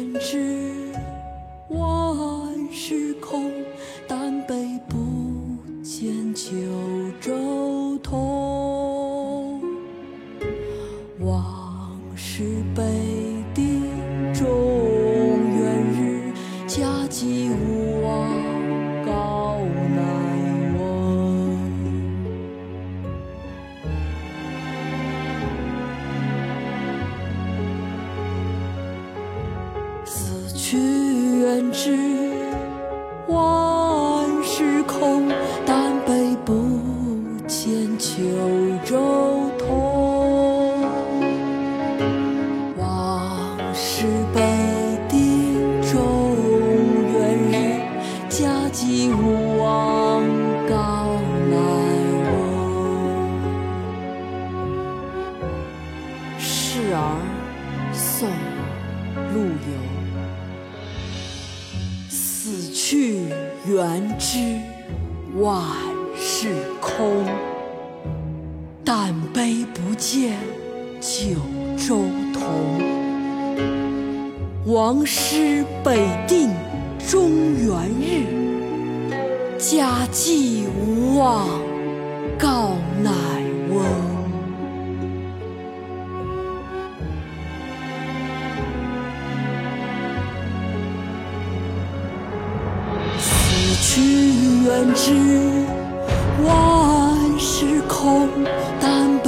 人知万事空，但悲不见九州同。往事悲去元知万事空，但悲不见九州同。往事北地中元日，家祭无忘告乃翁。示儿，宋·陆游。元知万事空，但悲不见九州同。王师北定去元知万事空，但